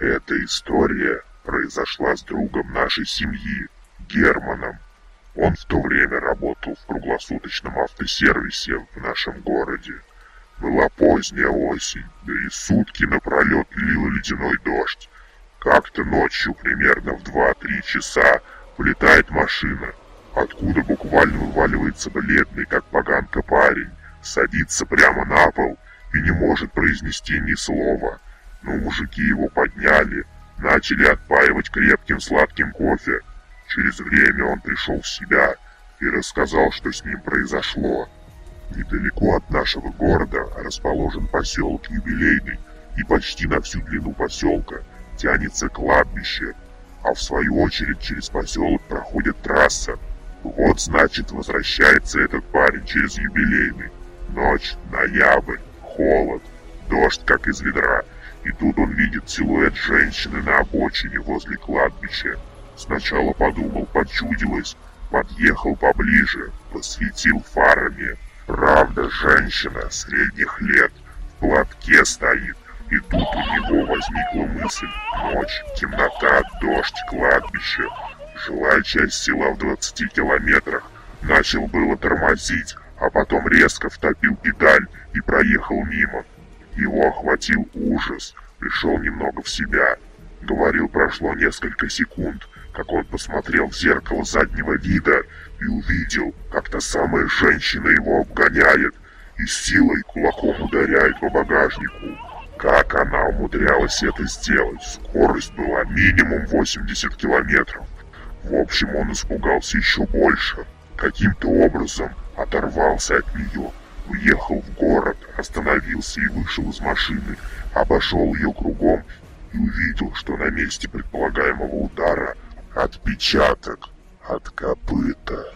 Эта история произошла с другом нашей семьи, Германом. Он в то время работал в круглосуточном автосервисе в нашем городе. Была поздняя осень, да и сутки напролет лил ледяной дождь. Как-то ночью, примерно в 2-3 часа, влетает машина, откуда буквально вываливается бледный, как поганка парень, садится прямо на пол и не может произнести ни слова. Но мужики его подняли, начали отпаивать крепким сладким кофе. Через время он пришел в себя и рассказал, что с ним произошло. Недалеко от нашего города расположен поселок Юбилейный, и почти на всю длину поселка тянется кладбище, а в свою очередь через поселок проходит трасса. Вот значит возвращается этот парень через Юбилейный. Ночь, ноябрь, холод, дождь как из ведра, и тут он видит силуэт женщины на обочине возле кладбища. Сначала подумал, почудилось, подъехал поближе, посветил фарами. Правда, женщина средних лет в платке стоит, и тут у него возникла мысль. Ночь, темнота, дождь, кладбище. Жилая часть села в 20 километрах. Начал было тормозить, а потом резко втопил педаль и проехал мимо. Его охватил ужас, пришел немного в себя. Говорил, прошло несколько секунд, как он посмотрел в зеркало заднего вида и увидел, как та самая женщина его обгоняет и силой кулаком ударяет по багажнику. Как она умудрялась это сделать? Скорость была минимум 80 километров. В общем, он испугался еще больше. Каким-то образом оторвался от нее, уехал в город, остановился и вышел из машины, обошел ее кругом и увидел, что на месте предполагаемого удара отпечаток от копыта.